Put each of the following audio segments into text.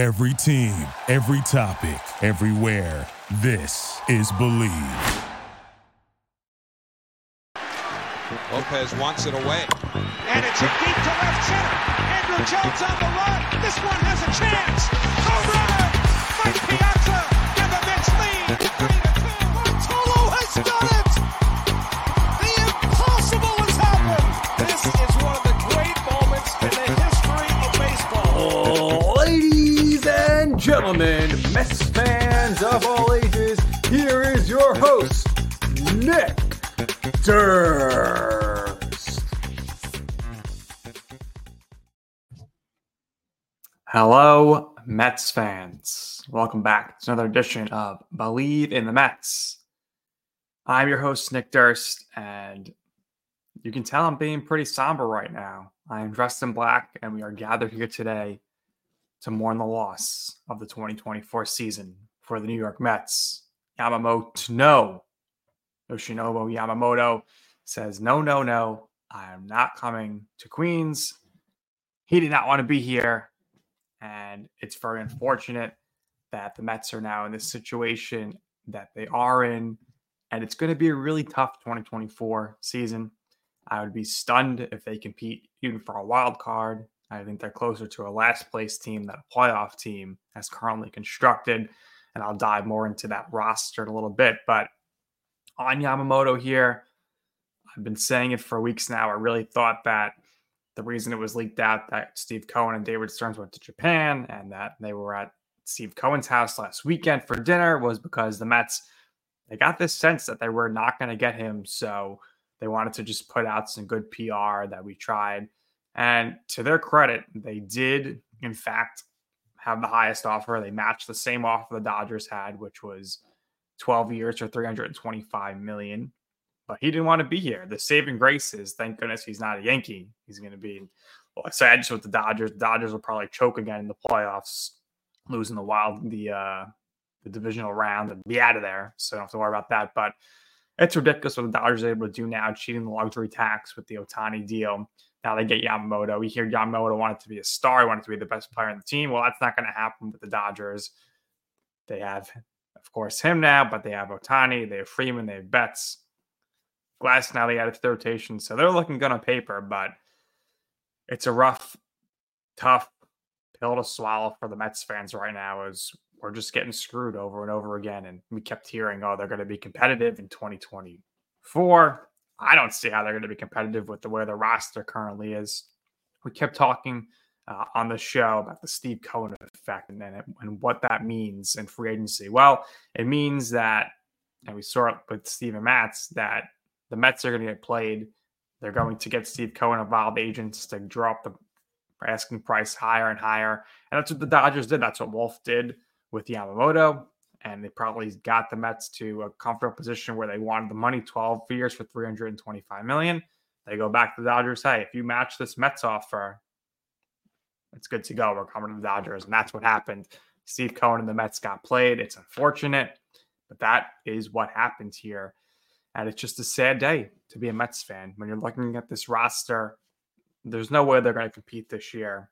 Every team, every topic, everywhere. This is Bleav. Lopez wants it away. And it's hit deep to left center. Andruw Jones on the run. This one has a chance. Home run! Mike Piazza gentlemen, Mets fans of all ages, here is your host, Nick Durst. Hello, Mets fans. Welcome back to another edition of Bleav in the Mets. I'm your host, Nick Durst, and you can tell I'm being pretty somber right now. I am dressed in black, and we are gathered here today to mourn the loss of the 2024 season for the New York Mets. Yamamoto, no. Yoshinobu Yamamoto says, no, no, no. I am not coming to Queens. He did not want to be here. And it's very unfortunate that the Mets are now in this situation that they are in. And it's going to be a really tough 2024 season. I would be stunned if they compete even for a wild card. I think they're closer to a last place team than a playoff team as currently constructed. And I'll dive more into that roster in a little bit. But on Yamamoto here, I've been saying it for weeks now. I really thought that the reason it was leaked out that Steve Cohen and David Stearns went to Japan and that they were at Steve Cohen's house last weekend for dinner was because the Mets they got this sense that they were not going to get him, so they wanted to just put out some good PR that we tried. And to their credit, they did in fact have the highest offer. They matched the same offer the Dodgers had, which was 12 years for 325 million but he didn't want to be here. The saving grace is, thank goodness he's not a Yankee. He's going to be, well, I said just with the Dodgers. The Dodgers will probably choke again in the playoffs, losing the wild, the uh, the divisional round and be out of there. So don't have to worry about that. But it's ridiculous what the Dodgers are able to do now, cheating the luxury tax with the Ohtani deal. Now they get Yamamoto. We hear Yamamoto wanted to be a star, He wanted to be the best player on the team. Well, that's not going to happen with the Dodgers. They have, of course, him now, but they have Ohtani, they have Freeman, they have Betts. Glasnow they added to the rotation, so they're looking good on paper, but it's a rough, tough pill to swallow for the Mets fans right now. Is we're just getting screwed over and over again, and we kept hearing, oh, they're going to be competitive in 2024. I don't see how they're going to be competitive with the way the roster currently is. We kept talking uh, on the show about the Steve Cohen effect and, and, and what that means in free agency. Well, it means that, and we saw it with Steven Matz, that the Mets are going to get played. They're going to get Steve Cohen involved agents to drop the asking price higher and higher. And that's what the Dodgers did. That's what Wolfe did with Yamamoto. And they probably got the Mets to a comfortable position where they wanted the money 12 years for 325 million. They go back to the Dodgers. Hey, if you match this Mets offer, it's good to go. We're coming to the Dodgers. And that's what happened. Steve Cohen and the Mets got played. It's unfortunate, but that is what happened here. And it's just a sad day to be a Mets fan when you're looking at this roster. There's no way they're going to compete this year.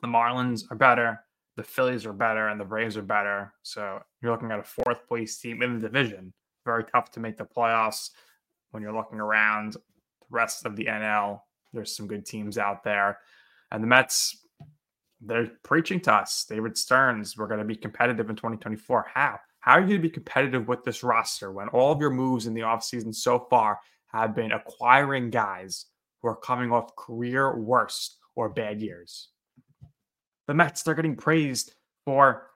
The Marlins are better, the Phillies are better, and the Braves are better. So you're looking at a fourth place team in the division. Very tough to make the playoffs when you're looking around the rest of the NL. There's some good teams out there. And the Mets, they're preaching to us. David Stearns, we're going to be competitive in 2024. How? How are you going to be competitive with this roster when all of your moves in the offseason so far have been acquiring guys who are coming off career worst or bad years? The Mets, they're getting praised for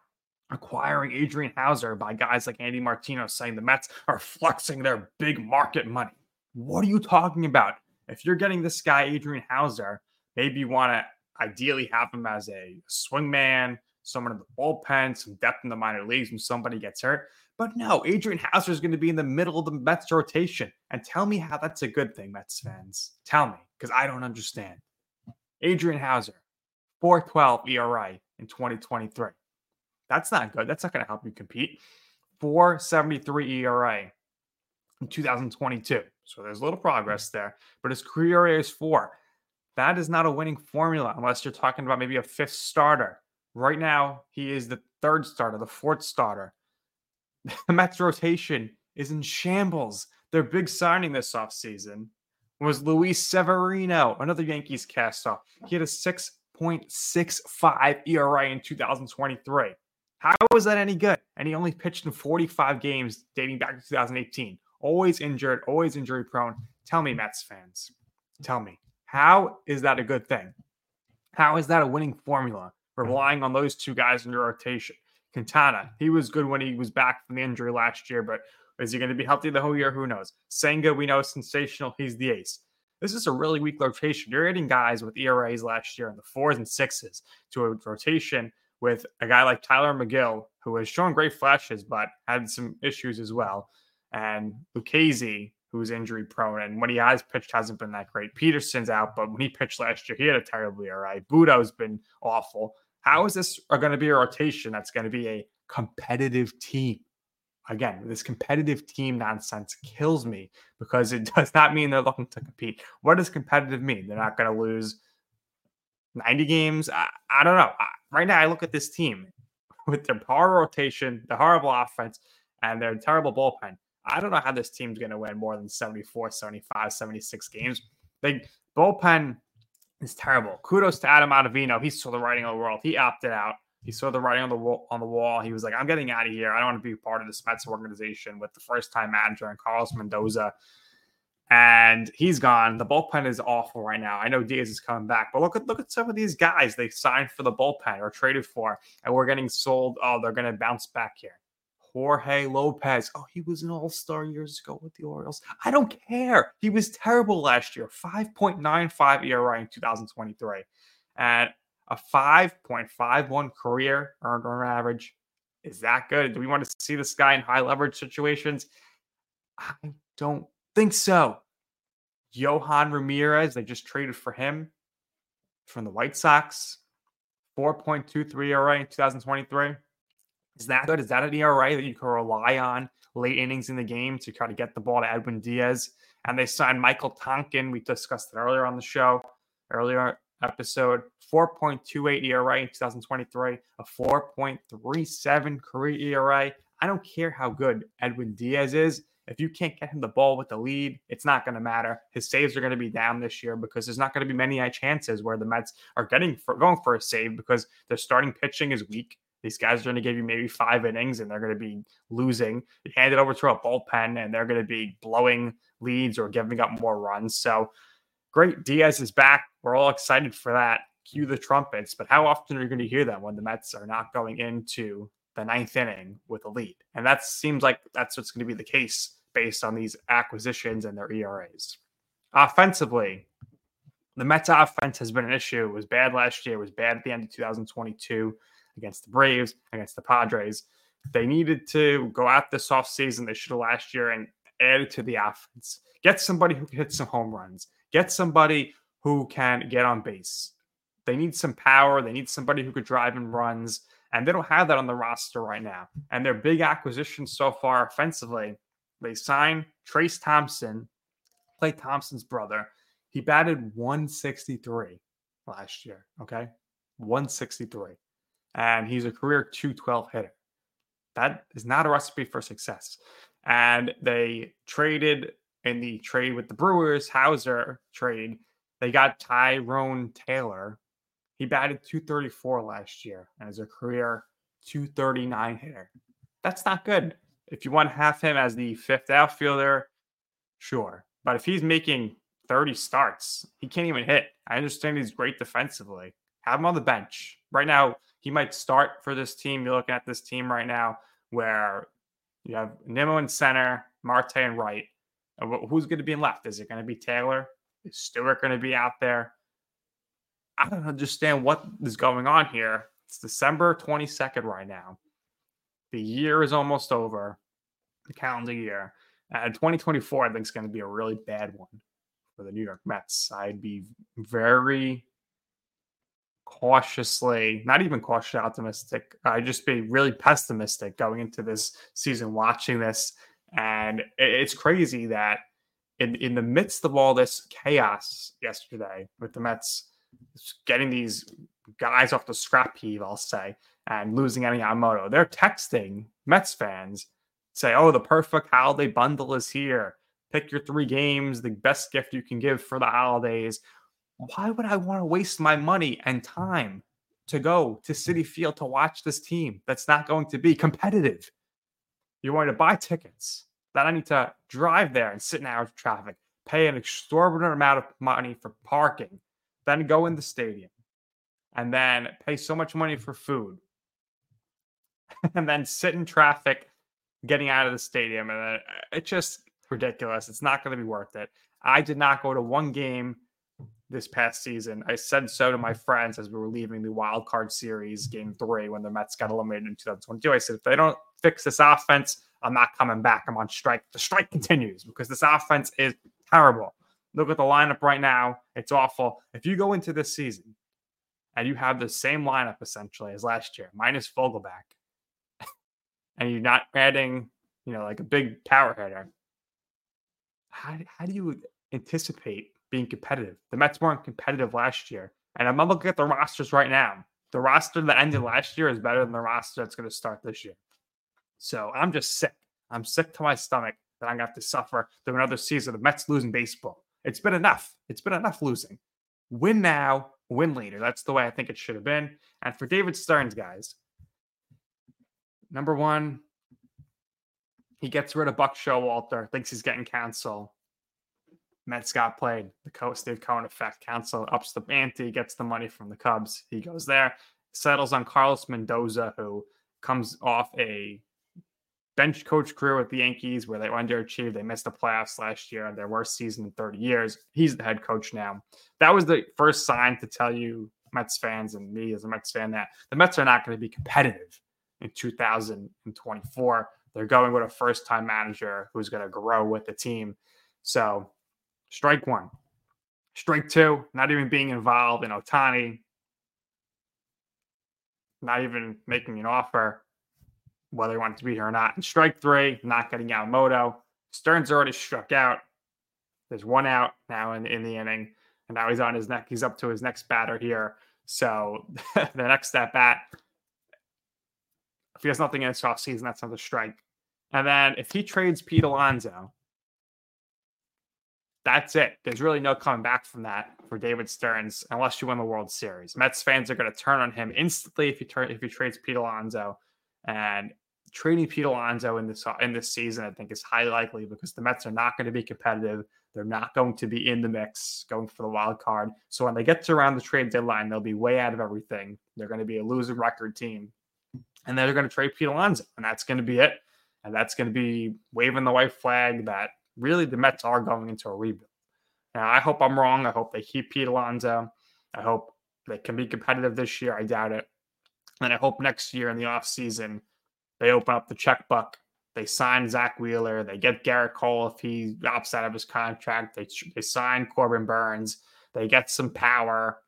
acquiring Adrian Houser by guys like Andy Martino saying the Mets are flexing their big market money. What are you talking about? If you're getting this guy, Adrian Houser, maybe you want to ideally have him as a swingman, someone in the bullpen, some depth in the minor leagues when somebody gets hurt. But no, Adrian Houser is going to be in the middle of the Mets rotation. And tell me how that's a good thing, Mets fans. Tell me, because I don't understand. Adrian Houser, 412 ERA in 2023. That's not good. That's not going to help you compete. 473 ERA in 2022. So there's a little mm. progress there, but his career ERA is four. That is not a winning formula unless you're talking about maybe a fifth starter Right now, he is the third starter, the fourth starter. The Mets rotation is in shambles. Their big signing this offseason was Luis Severino, another Yankees cast off. He had a 6.65 ERA in 2023. How was that any good? And he only pitched in 45 games dating back to 2018. Always injured, always injury prone. Tell me, Mets fans, tell me, how is that a good thing? How is that a winning formula? Relying on those two guys in your rotation. Quintana, he was good when he was back from the injury last year, but is he going to be healthy the whole year? Who knows? Senga, we know, sensational. He's the ace. This is a really weak rotation. You're adding guys with ERAs last year in the fours and sixes to a rotation with a guy like Tylor Megill, who has shown great flashes, but had some issues as well. And Lucchesi, who's injury prone, and when he has pitched, hasn't been that great. Peterson's out, but when he pitched last year, he had a terrible ERA. Butto's been awful. How is this going to be a rotation that's going to be a competitive team? Again, this competitive team nonsense kills me because it does not mean they're looking to compete. What does competitive mean? They're not going to lose 90 games. I, I don't know. I, right now, I look at this team with their power rotation, the horrible offense, and their terrible bullpen. I don't know how this team's going to win more than 74, 75, 76 games. The bullpen is terrible. Kudos to Adam Ottavino. He saw the writing of the world. He opted out. He saw the writing on the wall. On the wall, he was like, "I'm getting out of here. I don't want to be part of this Mets organization." With the first-time manager and Carlos Mendoza, and he's gone. The bullpen is awful right now. I know Diaz is coming back, but look at look at some of these guys they signed for the bullpen or traded for, and we're getting sold. Oh, they're going to bounce back here. Jorge Lopez. Oh, he was an all star years ago with the Orioles. I don't care. He was terrible last year. 5.95 ERA in 2023 and a 5.51 career earned run average. Is that good? Do we want to see this guy in high leverage situations? I don't think so. Yohan Ramirez, they just traded for him from the White Sox. 4.23 ERA in 2023. Is that good? Is that an ERA that you can rely on late innings in the game to try to get the ball to Edwin Diaz? And they signed Michael Tonkin. We discussed it earlier on the show, earlier episode. 4.28 ERA in 2023, a 4.37 career ERA. I don't care how good Edwin Diaz is. If you can't get him the ball with the lead, it's not going to matter. His saves are going to be down this year because there's not going to be many chances where the Mets are getting for, going for a save because their starting pitching is weak. These guys are going to give you maybe five innings and they're going to be losing. You hand it over to a bullpen and they're going to be blowing leads or giving up more runs. So great. Diaz is back. We're all excited for that. Cue the trumpets. But how often are you going to hear that when the Mets are not going into the ninth inning with a lead? And that seems like that's what's going to be the case based on these acquisitions and their ERAs. Offensively, the Mets offense has been an issue. It was bad last year, it was bad at the end of 2022 against the Braves, against the Padres. They needed to go out this offseason. They should have last year and add to the offense. Get somebody who can hit some home runs. Get somebody who can get on base. They need some power. They need somebody who could drive in runs. And they don't have that on the roster right now. And their big acquisitions so far offensively, they signed Trayce Thompson, Klay Thompson's brother. He batted 163 last year. Okay. 163 and he's a career 212 hitter. That is not a recipe for success. And they traded in the trade with the Brewers, Houser trade, they got Tyrone Taylor. He batted 234 last year is a career 239 hitter. That's not good. If you want to have him as the fifth outfielder, sure. But if he's making 30 starts, he can't even hit. I understand he's great defensively. Have him on the bench. Right now, he might start for this team. You're looking at this team right now where you have Nimmo in center, Marte and right. Uh, who's going to be left? Is it going to be Taylor? Is Stewart going to be out there? I don't understand what is going on here. It's December 22nd right now. The year is almost over, the calendar year. And 2024, I think, is going to be a really bad one for the New York Mets. I'd be very cautiously, not even cautiously optimistic. I'd just be really pessimistic going into this season, watching this. And it's crazy that in, in the midst of all this chaos yesterday with the Mets getting these guys off the scrap heap, I'll say, and losing any Yamamoto. They're texting Mets fans, say, oh, the perfect holiday bundle is here. Pick your three games, the best gift you can give for the holidays. Why would I want to waste my money and time to go to Citi Field to watch this team that's not going to be competitive? You're going to buy tickets that I need to drive there and sit in hours of traffic, pay an exorbitant amount of money for parking, then go in the stadium, and then pay so much money for food, and then sit in traffic getting out of the stadium. And uh, it's just ridiculous. It's not going to be worth it. I did not go to one game this past season. I said so to my friends as we were leaving the wild card series game three when the Mets got eliminated in 2022. I said, if they don't fix this offense, I'm not coming back. I'm on strike. The strike continues because this offense is terrible. Look at the lineup right now. It's awful. If you go into this season and you have the same lineup essentially as last year, minus Vogelbach, and you're not adding, you know, like a big power hitter, how, how do you anticipate being competitive? The Mets weren't competitive last year. And I'm looking at the rosters right now. The roster that ended last year is better than the roster that's going to start this year. So I'm just sick. I'm sick to my stomach that I'm going to have to suffer through another season of Mets losing baseball. It's been enough. It's been enough losing. Win now, win later. That's the way I think it should have been. And for David Stearns, guys, number one, he gets rid of Buck Showalter, thinks he's getting Counsell. Mets got played. The Co- Steve Cohen effect. Counsell ups the ante, gets the money from the Cubs. He goes there, settles on Carlos Mendoza, who comes off a bench coach career with the Yankees where they underachieved. They missed the playoffs last year, their worst season in 30 years. He's the head coach now. That was the first sign to tell you, Mets fans and me as a Mets fan, that the Mets are not going to be competitive in 2024. They're going with a first time manager who's going to grow with the team. So, strike one. Strike two, not even being involved in Ohtani, not even making an offer, whether he wanted to be here or not. And strike three, not getting Yamamoto. Stearns already struck out. There's one out now in, in the inning, and now he's on his neck. He's up to his next batter here. So the next step bat, if he has nothing in his off season, that's another strike. And then if he trades Pete Alonso, that's it. There's really no coming back from that for David Stearns unless you win the World Series. Mets fans are going to turn on him instantly if he turn if he trades Pete Alonso. And trading Pete Alonso in this in this season, I think, is highly likely because the Mets are not going to be competitive. They're not going to be in the mix going for the wild card. So when they get to around the trade deadline, they'll be way out of everything. They're going to be a losing record team, and they're going to trade Pete Alonso, and that's going to be it. And that's going to be waving the white flag that really the Mets are going into a rebuild. Now, I hope I'm wrong. I hope they keep Pete Alonso. I hope they can be competitive this year. I doubt it. And I hope next year in the offseason, they open up the checkbook. They sign Zack Wheeler. They get Gerrit Cole if he opts out of his contract. They, they sign Corbin Burnes. They get some power.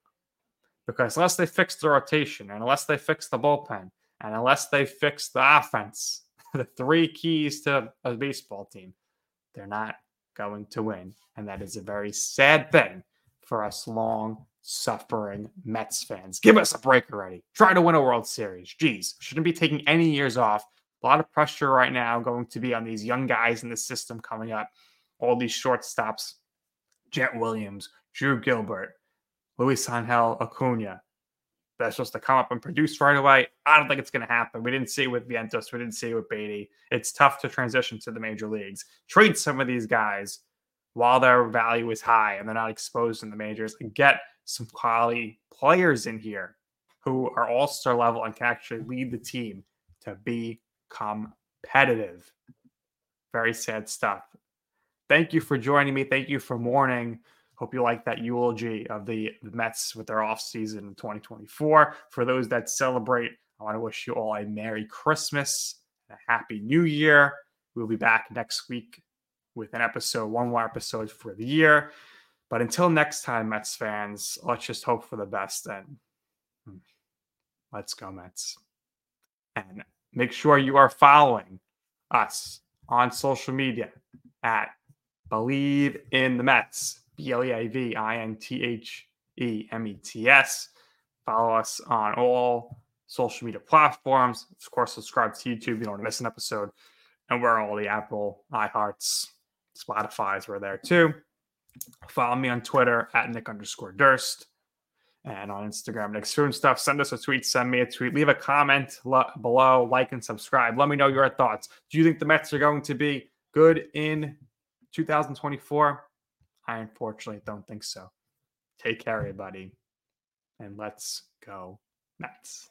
Because unless they fix the rotation and unless they fix the bullpen and unless they fix the offense, the three keys to a baseball team, they're not going to win. And that is a very sad thing for us long suffering Mets fans. Give us a break already. Try to win a World Series. Jeez, shouldn't be taking any years off. A lot of pressure right now going to be on these young guys in the system coming up. All these shortstops, Jett Williams, Drew Gilbert, Luis Angel Acuna. That's supposed to come up and produce right away. I don't think it's going to happen. We didn't see it with Vientos. We didn't see it with Baty. It's tough to transition to the major leagues. Trade some of these guys while their value is high and they're not exposed in the majors and get some quality players in here who are all star level and can actually lead the team to be competitive. Very sad stuff. Thank you for joining me. Thank you for mourning. Hope you like that eulogy of the, Mets with their offseason in 2024. For those that celebrate, I want to wish you all a Merry Christmas and a Happy New Year. We'll be back next week with an episode, one more episode for the year. But until next time, Mets fans, let's just hope for the best and hmm, let's go, Mets. And make sure you are following us on social media at Bleav in the Mets, B L E A V I N T H E M E T S. Follow us on all social media platforms. Of course, subscribe to YouTube. You don't want to miss an episode. And we're all the Apple, iHearts, Spotify's. We're there too. Follow me on Twitter at Nick underscore Durst and on Instagram, Nick Spoon Stuff. Send us a tweet, send me a tweet, leave a comment lo- below, like and subscribe. Let me know your thoughts. Do you think the Mets are going to be good in 2024? I unfortunately don't think so. Take care, everybody, and let's go, Mets.